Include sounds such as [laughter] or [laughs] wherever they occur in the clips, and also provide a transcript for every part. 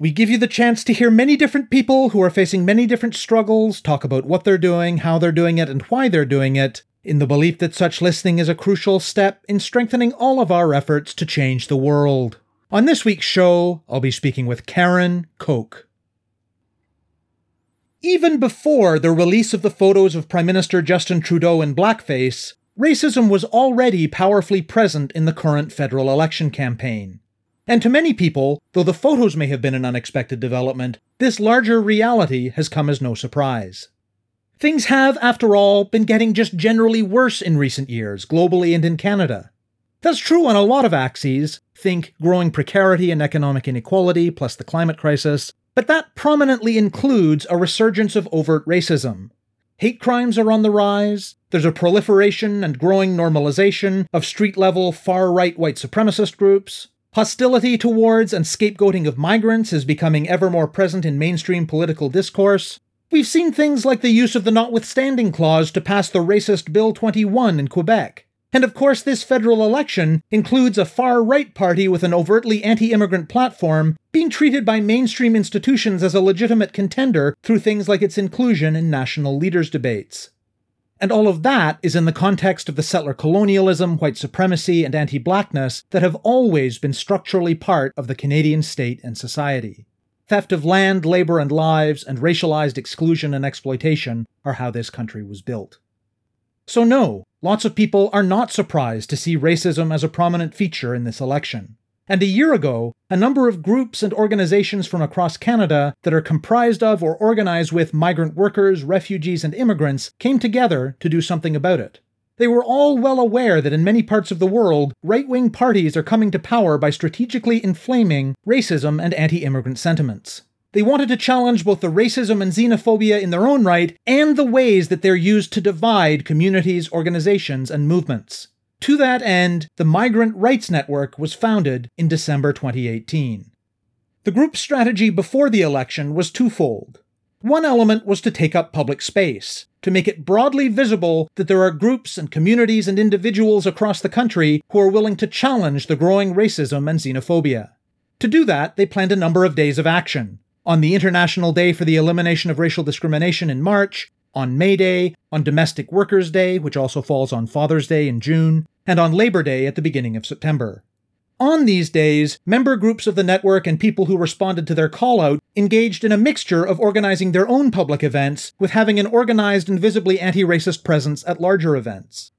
We give you the chance to hear many different people who are facing many different struggles talk about what they're doing, how they're doing it, and why they're doing it, in the belief that such listening is a crucial step in strengthening all of our efforts to change the world. On this week's show, I'll be speaking with Karen Cocq. Even before the release of the photos of Prime Minister Justin Trudeau in blackface, racism was already powerfully present in the current federal election campaign. And to many people, though the photos may have been an unexpected development, this larger reality has come as no surprise. Things have, after all, been getting just generally worse in recent years, globally and in Canada. That's true on a lot of axes, think growing precarity and economic inequality, plus the climate crisis, but that prominently includes a resurgence of overt racism, Hate crimes are on the rise. There's a proliferation and growing normalization of street level far right white supremacist groups. Hostility towards and scapegoating of migrants is becoming ever more present in mainstream political discourse. We've seen things like the use of the notwithstanding clause to pass the racist Bill 21 in Quebec. And of course, this federal election includes a far right party with an overtly anti immigrant platform being treated by mainstream institutions as a legitimate contender through things like its inclusion in national leaders' debates. And all of that is in the context of the settler colonialism, white supremacy, and anti blackness that have always been structurally part of the Canadian state and society. Theft of land, labor, and lives, and racialized exclusion and exploitation are how this country was built. So, no, lots of people are not surprised to see racism as a prominent feature in this election. And a year ago, a number of groups and organizations from across Canada that are comprised of or organized with migrant workers, refugees, and immigrants came together to do something about it. They were all well aware that in many parts of the world, right wing parties are coming to power by strategically inflaming racism and anti immigrant sentiments. They wanted to challenge both the racism and xenophobia in their own right and the ways that they're used to divide communities, organizations, and movements. To that end, the Migrant Rights Network was founded in December 2018. The group's strategy before the election was twofold. One element was to take up public space, to make it broadly visible that there are groups and communities and individuals across the country who are willing to challenge the growing racism and xenophobia. To do that, they planned a number of days of action, on the International Day for the Elimination of Racial Discrimination in March, on May Day, on Domestic Workers' Day, which also falls on Father's Day in June, and on Labor Day at the beginning of September. On these days, member groups of the network and people who responded to their call out engaged in a mixture of organizing their own public events with having an organized and visibly anti racist presence at larger events.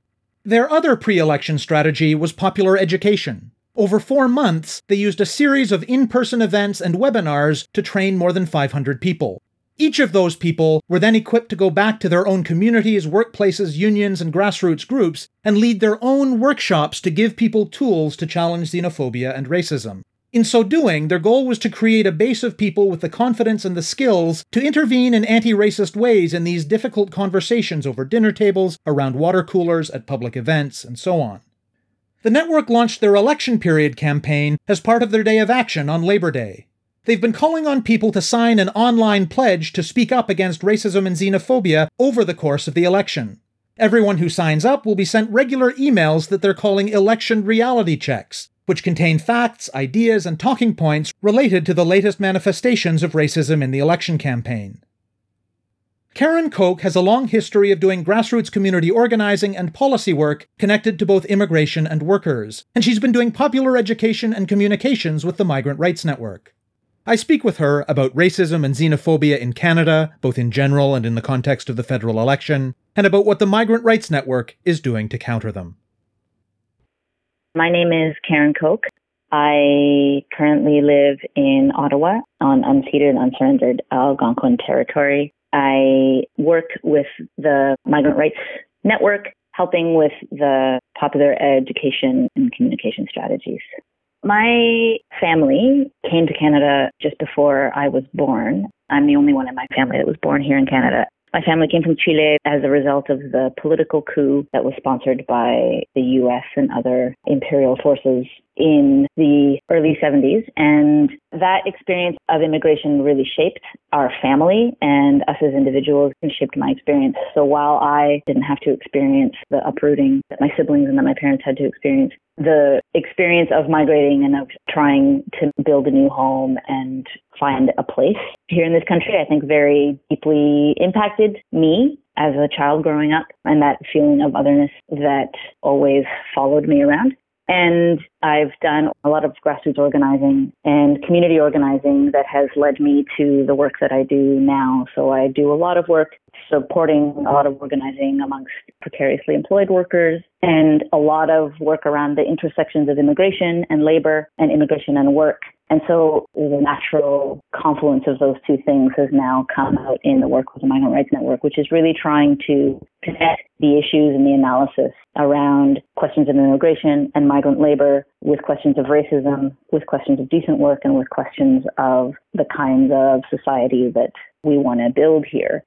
Their other pre election strategy was popular education. Over four months, they used a series of in person events and webinars to train more than 500 people. Each of those people were then equipped to go back to their own communities, workplaces, unions, and grassroots groups and lead their own workshops to give people tools to challenge xenophobia and racism. In so doing, their goal was to create a base of people with the confidence and the skills to intervene in anti racist ways in these difficult conversations over dinner tables, around water coolers, at public events, and so on. The network launched their election period campaign as part of their day of action on Labor Day. They've been calling on people to sign an online pledge to speak up against racism and xenophobia over the course of the election. Everyone who signs up will be sent regular emails that they're calling election reality checks, which contain facts, ideas, and talking points related to the latest manifestations of racism in the election campaign. Karen Cocq has a long history of doing grassroots community organizing and policy work connected to both immigration and workers, and she's been doing popular education and communications with the Migrant Rights Network. I speak with her about racism and xenophobia in Canada, both in general and in the context of the federal election, and about what the Migrant Rights Network is doing to counter them. My name is Karen Cocq. I currently live in Ottawa on unceded unsurrendered Algonquin territory. I work with the Migrant Rights Network, helping with the popular education and communication strategies. My family came to Canada just before I was born. I'm the only one in my family that was born here in Canada. My family came from Chile as a result of the political coup that was sponsored by the US and other imperial forces in the early 70s. And that experience of immigration really shaped our family and us as individuals and shaped my experience. So while I didn't have to experience the uprooting that my siblings and that my parents had to experience, the experience of migrating and of trying to build a new home and find a place here in this country, I think very deeply impacted me as a child growing up and that feeling of otherness that always followed me around. And I've done a lot of grassroots organizing and community organizing that has led me to the work that I do now. So I do a lot of work supporting a lot of organizing amongst precariously employed workers and a lot of work around the intersections of immigration and labor and immigration and work. And so the natural confluence of those two things has now come out in the work with the Migrant Rights Network, which is really trying to connect the issues and the analysis around questions of immigration and migrant labor with questions of racism, with questions of decent work, and with questions of the kinds of society that we want to build here.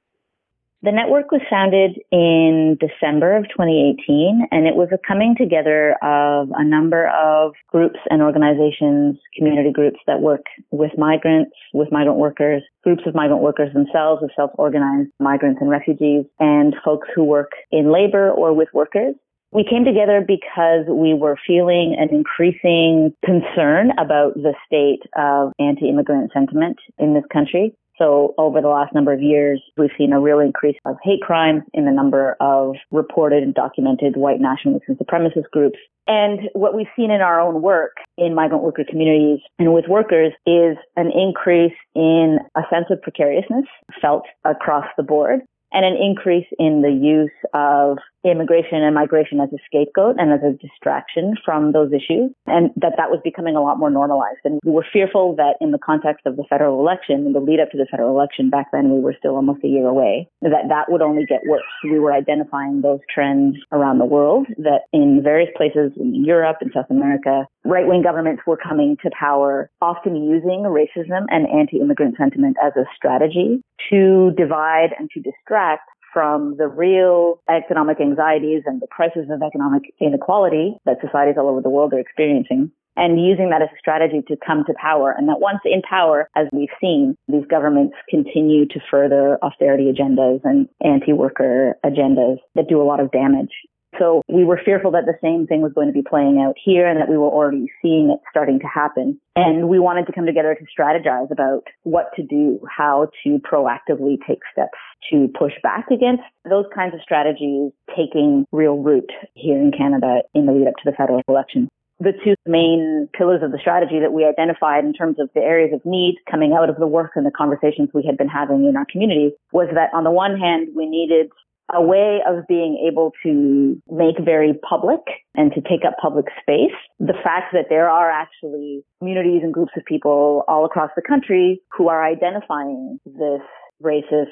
The network was founded in December of 2018, and it was a coming together of a number of groups and organizations, community groups that work with migrants, with migrant workers, groups of migrant workers themselves, of self-organized migrants and refugees, and folks who work in labor or with workers. We came together because we were feeling an increasing concern about the state of anti-immigrant sentiment in this country. So over the last number of years, we've seen a real increase of hate crimes in the number of reported and documented white nationalist and supremacist groups. And what we've seen in our own work in migrant worker communities and with workers is an increase in a sense of precariousness felt across the board and an increase in the use of immigration and migration as a scapegoat and as a distraction from those issues, and that that was becoming a lot more normalized. And we were fearful that in the context of the federal election, in the lead up to the federal election, back then we were still almost a year away, that that would only get worse. We were identifying those trends around the world that in various places in Europe and South America, right wing governments were coming to power, often using racism and anti immigrant sentiment as a strategy to divide and to distract from the real economic anxieties and the crisis of economic inequality that societies all over the world are experiencing and using that as a strategy to come to power. And that once in power, as we've seen, these governments continue to further austerity agendas and anti-worker agendas that do a lot of damage. So we were fearful that the same thing was going to be playing out here and that we were already seeing it starting to happen. And we wanted to come together to strategize about what to do, how to proactively take steps to push back against those kinds of strategies taking real root here in Canada in the lead up to the federal election the two main pillars of the strategy that we identified in terms of the areas of need coming out of the work and the conversations we had been having in our community was that on the one hand, we needed a way of being able to make very public and to take up public space. The fact that there are actually communities and groups of people all across the country who are identifying this racist,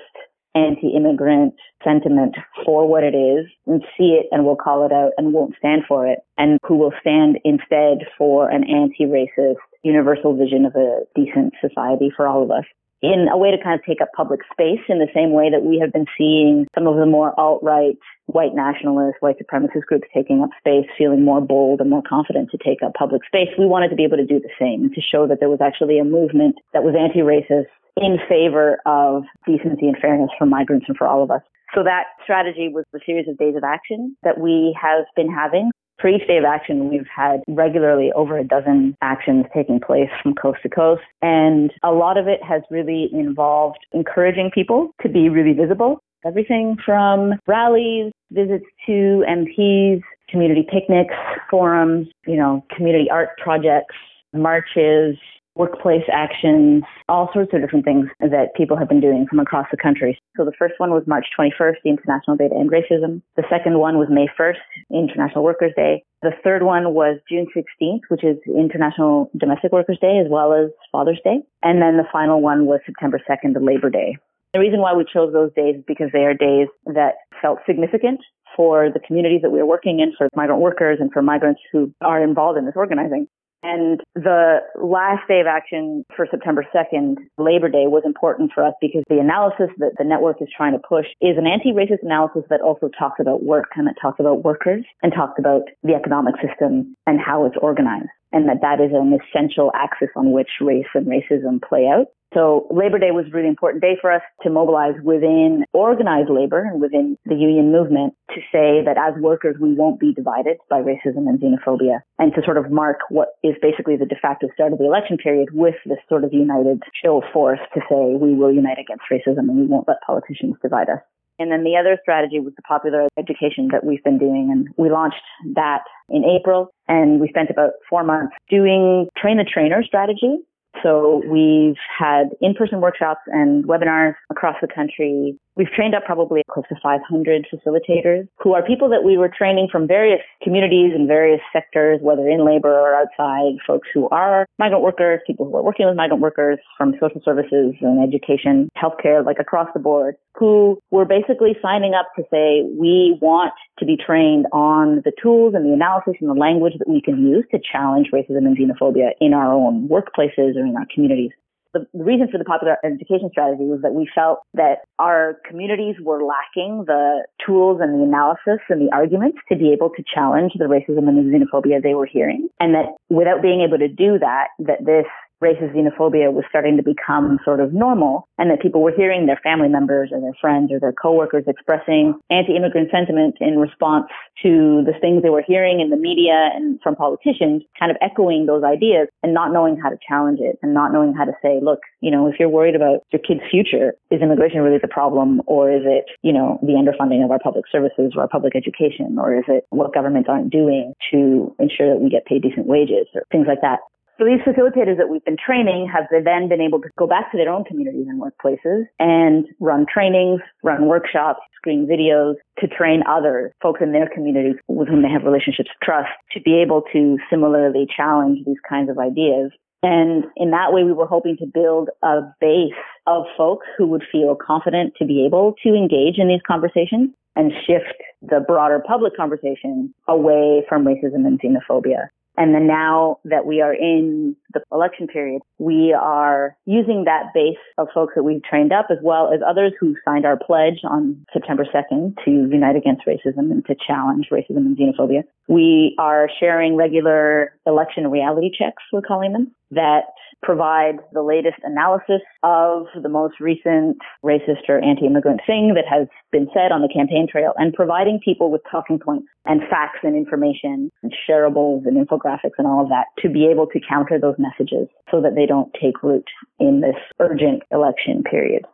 anti-immigrant sentiment for what it is and see it and will call it out and won't stand for it and who will stand instead for an anti-racist universal vision of a decent society for all of us in a way to kind of take up public space in the same way that we have been seeing some of the more alt-right white nationalist, white supremacist groups taking up space, feeling more bold and more confident to take up public space. We wanted to be able to do the same to show that there was actually a movement that was anti-racist in favor of decency and fairness for migrants and for all of us. So that strategy was the series of days of action that we have been having for each day of action, we've had regularly over a dozen actions taking place from coast to coast. And a lot of it has really involved encouraging people to be really visible. Everything from rallies, visits to MPs, community picnics, forums, you know, community art projects, marches, workplace actions, all sorts of different things that people have been doing from across the country. So the first one was March 21st, the International Day to End Racism. The second one was May 1st, International Workers' Day. The third one was June 16th, which is International Domestic Workers' Day, as well as Father's Day. And then the final one was September 2nd, the Labor Day. The reason why we chose those days is because they are days that felt significant for the communities that we are working in, for migrant workers and for migrants who are involved in this organizing. And the last day of action for September 2nd, Labor Day, was important for us because the analysis that the network is trying to push is an anti-racist analysis that also talks about work and that talks about workers and talks about the economic system and how it's organized and that that is an essential axis on which race and racism play out. So Labor Day was a really important day for us to mobilize within organized labor and within the union movement to say that as workers, we won't be divided by racism and xenophobia and to sort of mark what is basically the de facto start of the election period with this sort of united show of force to say we will unite against racism and we won't let politicians divide us. And then the other strategy was the popular education that we've been doing. And we launched that in April and we spent about four months doing train the trainer strategy so we've had in-person workshops and webinars across the country We've trained up probably close to 500 facilitators who are people that we were training from various communities and various sectors, whether in labor or outside, folks who are migrant workers, people who are working with migrant workers from social services and education, healthcare, like across the board, who were basically signing up to say, we want to be trained on the tools and the analysis and the language that we can use to challenge racism and xenophobia in our own workplaces or in our communities. The, the reason for the popular education strategy was that we felt that our communities were lacking the tools and the analysis and the arguments to be able to challenge the racism and the xenophobia they were hearing. And that without being able to do that, that this racist xenophobia was starting to become sort of normal and that people were hearing their family members or their friends or their coworkers expressing anti-immigrant sentiment in response to the things they were hearing in the media and from politicians kind of echoing those ideas and not knowing how to challenge it and not knowing how to say, look, you know, if you're worried about your kid's future, is immigration really the problem? Or is it, you know, the underfunding of our public services or our public education? Or is it what governments aren't doing to ensure that we get paid decent wages? Or things like that. So these facilitators that we've been training have then been able to go back to their own communities and workplaces and run trainings, run workshops, screen videos to train others, folks in their communities with whom they have relationships of trust to be able to similarly challenge these kinds of ideas. And in that way, we were hoping to build a base of folks who would feel confident to be able to engage in these conversations and shift the broader public conversation away from racism and xenophobia. And then now that we are in the election period, we are using that base of folks that we've trained up as well as others who signed our pledge on September 2nd to unite against racism and to challenge racism and xenophobia. We are sharing regular election reality checks, we're calling them, that provide the latest analysis of the most recent racist or anti-immigrant thing that has been said on the campaign trail and providing people with talking points and facts and information and shareables and infographics and all of that to be able to counter those messages so that they don't take root in this urgent election period.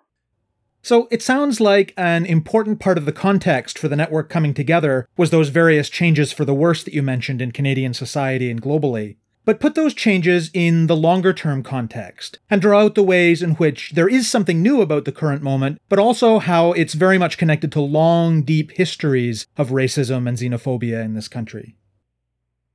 So it sounds like an important part of the context for the network coming together was those various changes for the worse that you mentioned in Canadian society and globally but put those changes in the longer term context and draw out the ways in which there is something new about the current moment, but also how it's very much connected to long, deep histories of racism and xenophobia in this country.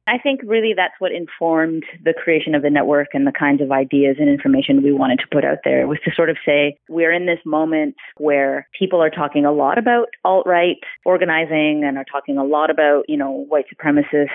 I think really that's what informed the creation of the network and the kinds of ideas and information we wanted to put out there was to sort of say we're in this moment where people are talking a lot about alt-right organizing and are talking a lot about, you know, white supremacist,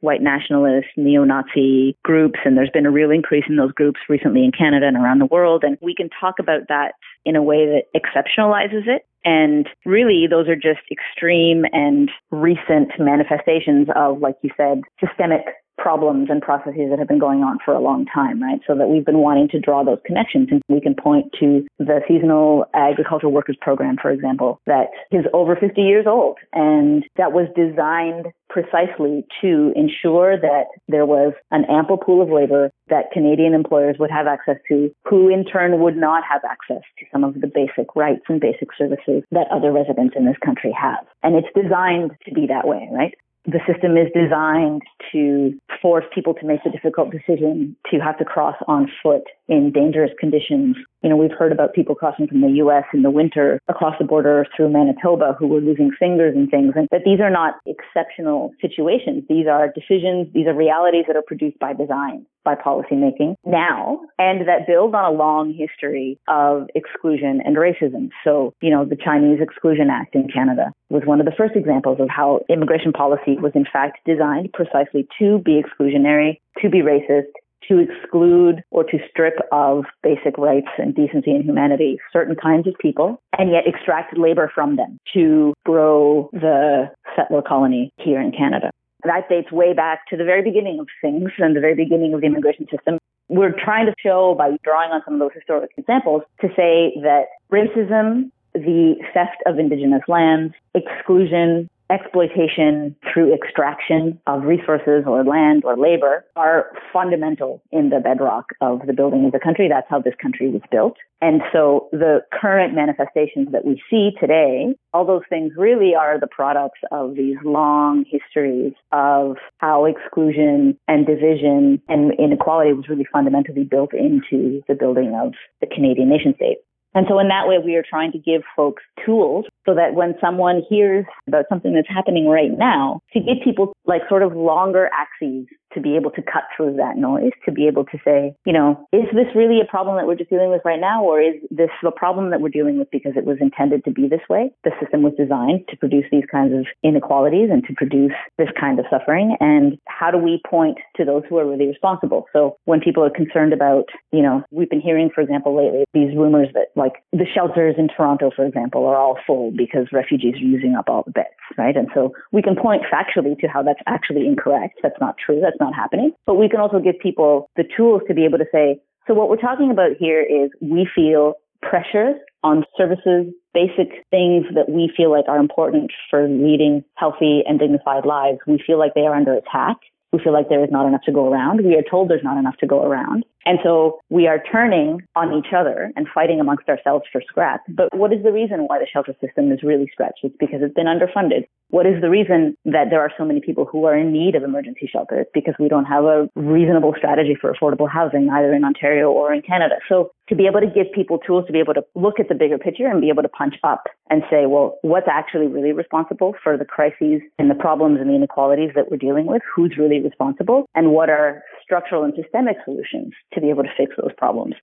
white nationalist, neo-Nazi groups. And there's been a real increase in those groups recently in Canada and around the world. And we can talk about that in a way that exceptionalizes it and really, those are just extreme and recent manifestations of, like you said, systemic problems and processes that have been going on for a long time, right? So that we've been wanting to draw those connections. And we can point to the Seasonal Agricultural Workers Program, for example, that is over 50 years old and that was designed precisely to ensure that there was an ample pool of labor that Canadian employers would have access to, who in turn would not have access to some of the basic rights and basic services that other residents in this country have. And it's designed to be that way, right? The system is designed to force people to make the difficult decision to have to cross on foot in dangerous conditions. You know, we've heard about people crossing from the U.S. in the winter across the border through Manitoba who were losing fingers and things. And that these are not exceptional situations. These are decisions. These are realities that are produced by design by policymaking now and that build on a long history of exclusion and racism. So, you know, the Chinese Exclusion Act in Canada was one of the first examples of how immigration policy was in fact designed precisely to be exclusionary, to be racist, to exclude or to strip of basic rights and decency and humanity certain kinds of people and yet extract labor from them to grow the settler colony here in Canada. That dates way back to the very beginning of things and the very beginning of the immigration system. We're trying to show by drawing on some of those historic examples to say that racism, the theft of indigenous lands, exclusion, exploitation through extraction of resources or land or labor are fundamental in the bedrock of the building of the country. That's how this country was built. And so the current manifestations that we see today, all those things really are the products of these long histories of how exclusion and division and inequality was really fundamentally built into the building of the Canadian nation state. And so in that way, we are trying to give folks tools so that when someone hears about something that's happening right now, to give people like sort of longer axes to be able to cut through that noise, to be able to say, you know, is this really a problem that we're just dealing with right now, or is this a problem that we're dealing with because it was intended to be this way? The system was designed to produce these kinds of inequalities and to produce this kind of suffering. And how do we point to those who are really responsible? So when people are concerned about, you know, we've been hearing, for example, lately, these rumors that like the shelters in Toronto, for example, are all full because refugees are using up all the beds, right? And so we can point factually to how that's actually incorrect. That's not true. That's not happening. But we can also give people the tools to be able to say, so what we're talking about here is we feel pressure on services, basic things that we feel like are important for leading healthy and dignified lives. We feel like they are under attack. We feel like there is not enough to go around. We are told there's not enough to go around. And so we are turning on each other and fighting amongst ourselves for scrap. But what is the reason why the shelter system is really stretched? It's because it's been underfunded. What is the reason that there are so many people who are in need of emergency shelter? It's because we don't have a reasonable strategy for affordable housing either in Ontario or in Canada. So to be able to give people tools to be able to look at the bigger picture and be able to punch up and say, well, what's actually really responsible for the crises and the problems and the inequalities that we're dealing with? Who's really responsible? And what are structural and systemic solutions to be able to fix those problems.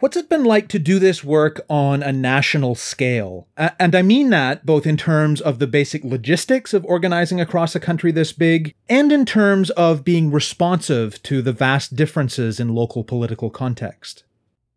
What's it been like to do this work on a national scale? And I mean that both in terms of the basic logistics of organizing across a country this big, and in terms of being responsive to the vast differences in local political context.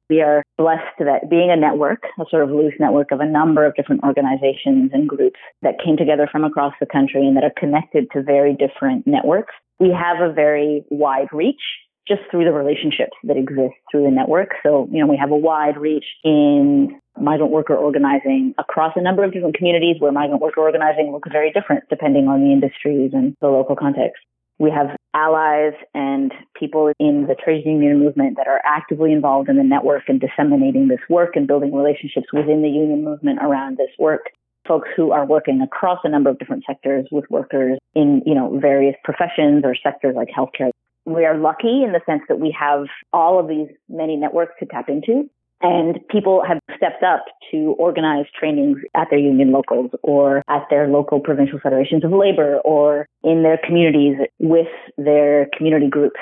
We are blessed that being a network, a sort of loose network of a number of different organizations and groups that came together from across the country and that are connected to very different networks, we have a very wide reach just through the relationships that exist through the network. So, you know, we have a wide reach in migrant worker organizing across a number of different communities where migrant worker organizing looks very different depending on the industries and the local context. We have allies and people in the trade union movement that are actively involved in the network and disseminating this work and building relationships within the union movement around this work. Folks who are working across a number of different sectors with workers in, you know, various professions or sectors like healthcare we are lucky in the sense that we have all of these many networks to tap into. And people have stepped up to organize trainings at their union locals or at their local provincial federations of labor or in their communities with their community groups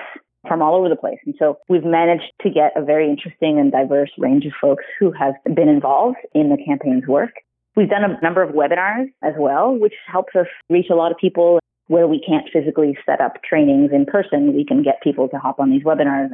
from all over the place. And so we've managed to get a very interesting and diverse range of folks who have been involved in the campaign's work. We've done a number of webinars as well, which helps us reach a lot of people where we can't physically set up trainings in person, we can get people to hop on these webinars.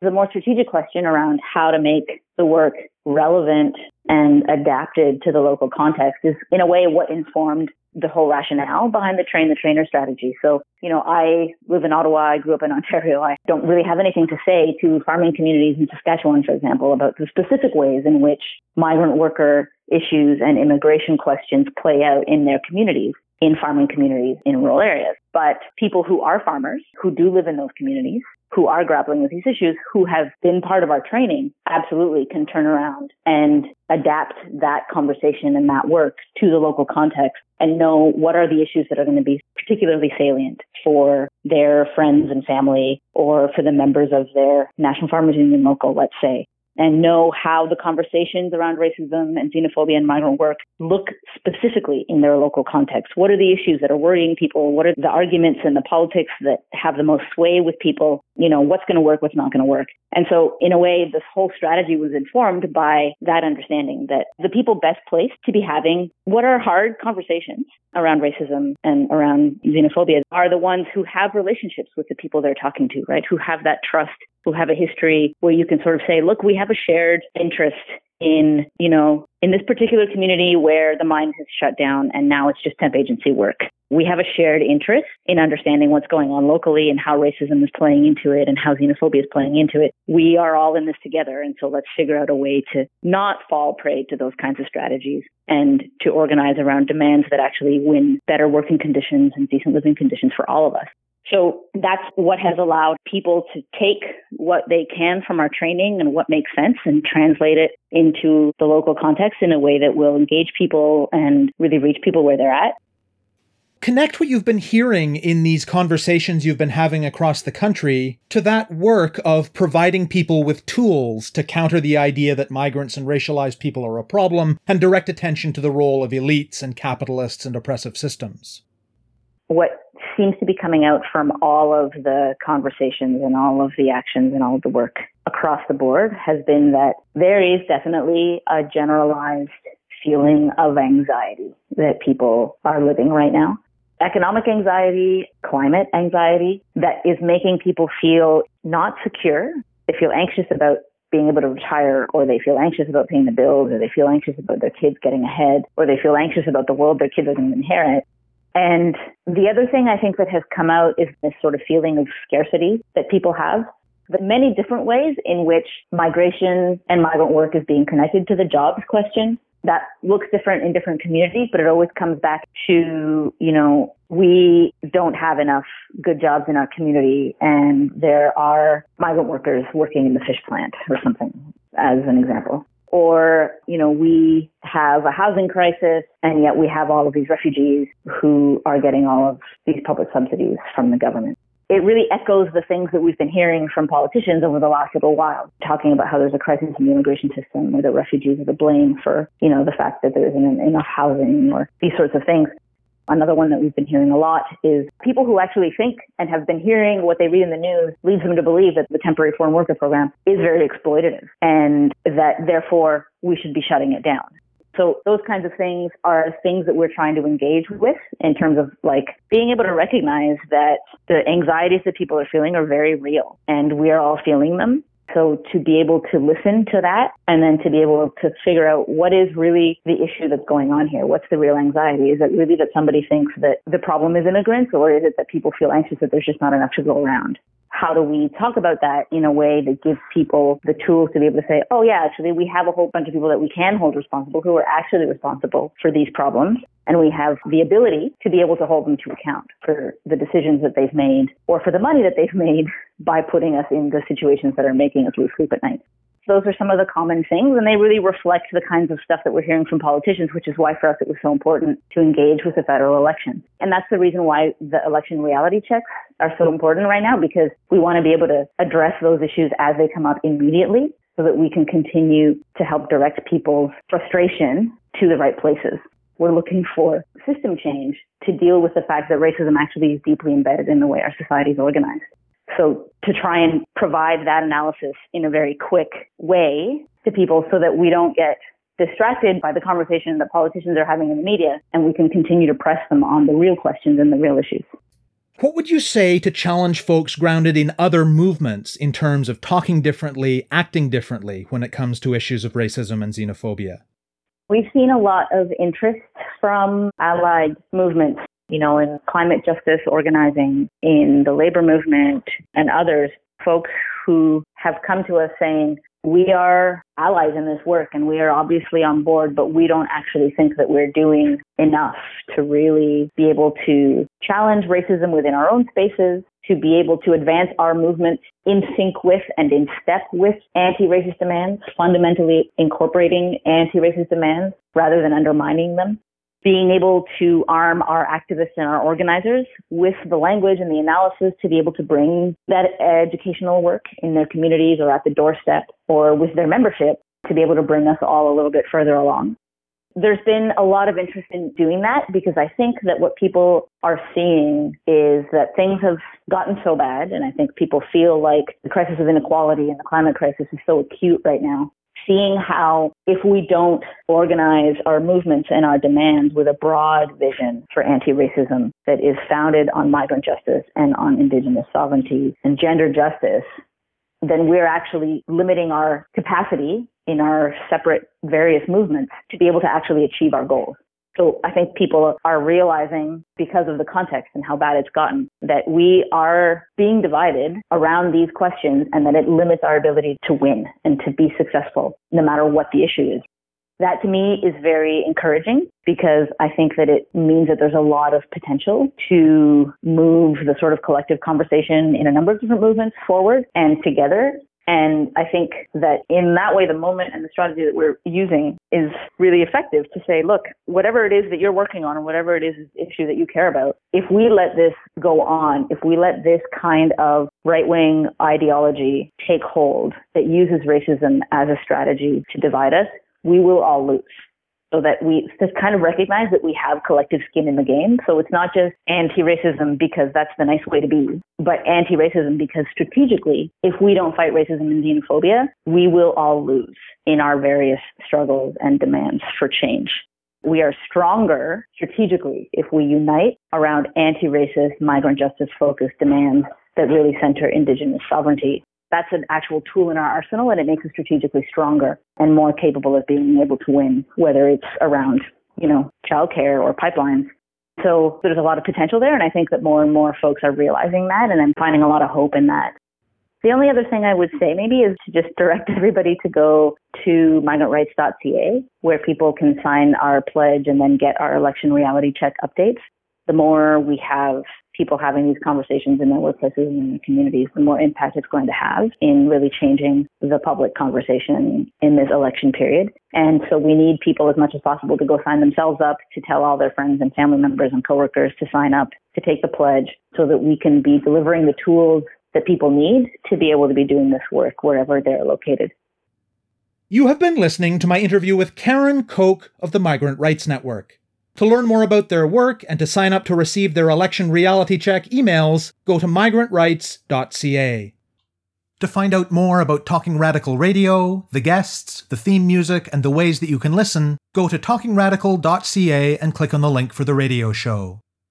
The more strategic question around how to make the work relevant and adapted to the local context is in a way what informed the whole rationale behind the train the trainer strategy. So, you know, I live in Ottawa. I grew up in Ontario. I don't really have anything to say to farming communities in Saskatchewan, for example, about the specific ways in which migrant worker issues and immigration questions play out in their communities in farming communities in rural areas. But people who are farmers, who do live in those communities, who are grappling with these issues, who have been part of our training, absolutely can turn around and adapt that conversation and that work to the local context and know what are the issues that are going to be particularly salient for their friends and family or for the members of their National Farmers Union local, let's say. And know how the conversations around racism and xenophobia and migrant work look specifically in their local context. What are the issues that are worrying people? What are the arguments and the politics that have the most sway with people? You know, what's going to work, what's not going to work. And so, in a way, this whole strategy was informed by that understanding that the people best placed to be having what are hard conversations around racism and around xenophobia are the ones who have relationships with the people they're talking to, right? Who have that trust, who have a history where you can sort of say, look, we have a shared interest in, you know, in this particular community where the mine has shut down and now it's just temp agency work. We have a shared interest in understanding what's going on locally and how racism is playing into it and how xenophobia is playing into it. We are all in this together. And so let's figure out a way to not fall prey to those kinds of strategies and to organize around demands that actually win better working conditions and decent living conditions for all of us. So that's what has allowed people to take what they can from our training and what makes sense and translate it into the local context in a way that will engage people and really reach people where they're at. Connect what you've been hearing in these conversations you've been having across the country to that work of providing people with tools to counter the idea that migrants and racialized people are a problem and direct attention to the role of elites and capitalists and oppressive systems. What seems to be coming out from all of the conversations and all of the actions and all of the work across the board has been that there is definitely a generalized feeling of anxiety that people are living right now. Economic anxiety, climate anxiety that is making people feel not secure. They feel anxious about being able to retire, or they feel anxious about paying the bills, or they feel anxious about their kids getting ahead, or they feel anxious about the world their kids are going to inherit. And the other thing I think that has come out is this sort of feeling of scarcity that people have. The many different ways in which migration and migrant work is being connected to the jobs question. That looks different in different communities, but it always comes back to, you know, we don't have enough good jobs in our community and there are migrant workers working in the fish plant or something as an example or, you know, we have a housing crisis and yet we have all of these refugees who are getting all of these public subsidies from the government. It really echoes the things that we've been hearing from politicians over the last little while, talking about how there's a crisis in the immigration system or that refugees are to blame for, you know, the fact that there isn't enough housing or these sorts of things. Another one that we've been hearing a lot is people who actually think and have been hearing what they read in the news leads them to believe that the temporary foreign worker program is very exploitative and that therefore we should be shutting it down. So those kinds of things are things that we're trying to engage with in terms of like being able to recognize that the anxieties that people are feeling are very real and we are all feeling them so to be able to listen to that and then to be able to figure out what is really the issue that's going on here? What's the real anxiety? Is it really that somebody thinks that the problem is immigrants or is it that people feel anxious that there's just not enough to go around? How do we talk about that in a way that gives people the tools to be able to say, oh yeah, actually we have a whole bunch of people that we can hold responsible who are actually responsible for these problems and we have the ability to be able to hold them to account for the decisions that they've made or for the money that they've [laughs] made by putting us in the situations that are making us lose sleep at night. Those are some of the common things, and they really reflect the kinds of stuff that we're hearing from politicians, which is why for us it was so important to engage with the federal election. And that's the reason why the election reality checks are so important right now, because we want to be able to address those issues as they come up immediately so that we can continue to help direct people's frustration to the right places. We're looking for system change to deal with the fact that racism actually is deeply embedded in the way our society is organized. So to try and provide that analysis in a very quick way to people so that we don't get distracted by the conversation that politicians are having in the media and we can continue to press them on the real questions and the real issues. What would you say to challenge folks grounded in other movements in terms of talking differently, acting differently when it comes to issues of racism and xenophobia? We've seen a lot of interest from allied movements, you know, in climate justice organizing, in the labor movement, and others, folks who have come to us saying, we are allies in this work and we are obviously on board, but we don't actually think that we're doing enough to really be able to challenge racism within our own spaces, to be able to advance our movement in sync with and in step with anti-racist demands, fundamentally incorporating anti-racist demands rather than undermining them. Being able to arm our activists and our organizers with the language and the analysis to be able to bring that educational work in their communities or at the doorstep or with their membership to be able to bring us all a little bit further along. There's been a lot of interest in doing that because I think that what people are seeing is that things have gotten so bad, and I think people feel like the crisis of inequality and the climate crisis is so acute right now seeing how if we don't organize our movements and our demands with a broad vision for anti-racism that is founded on migrant justice and on indigenous sovereignty and gender justice, then we're actually limiting our capacity in our separate various movements to be able to actually achieve our goals. So I think people are realizing because of the context and how bad it's gotten that we are being divided around these questions and that it limits our ability to win and to be successful no matter what the issue is. That to me is very encouraging because I think that it means that there's a lot of potential to move the sort of collective conversation in a number of different movements forward and together and I think that in that way, the moment and the strategy that we're using is really effective to say, look, whatever it is that you're working on or whatever it is issue that you care about, if we let this go on, if we let this kind of right wing ideology take hold that uses racism as a strategy to divide us, we will all lose so that we just kind of recognize that we have collective skin in the game. So it's not just anti-racism because that's the nice way to be, but anti-racism because strategically, if we don't fight racism and xenophobia, we will all lose in our various struggles and demands for change. We are stronger strategically if we unite around anti-racist, migrant justice focused demands that really center indigenous sovereignty that's an actual tool in our arsenal and it makes us strategically stronger and more capable of being able to win, whether it's around, you know, childcare or pipelines. So there's a lot of potential there. And I think that more and more folks are realizing that. And I'm finding a lot of hope in that. The only other thing I would say maybe is to just direct [laughs] everybody to go to migrantrights.ca where people can sign our pledge and then get our election reality check updates. The more we have people having these conversations in their workplaces and in their communities, the more impact it's going to have in really changing the public conversation in this election period. And so we need people as much as possible to go sign themselves up, to tell all their friends and family members and coworkers to sign up, to take the pledge so that we can be delivering the tools that people need to be able to be doing this work wherever they're located. You have been listening to my interview with Karen Cocq of the Migrant Rights Network. To learn more about their work and to sign up to receive their election reality check emails, go to migrantrights.ca. To find out more about Talking Radical Radio, the guests, the theme music, and the ways that you can listen, go to talkingradical.ca and click on the link for the radio show.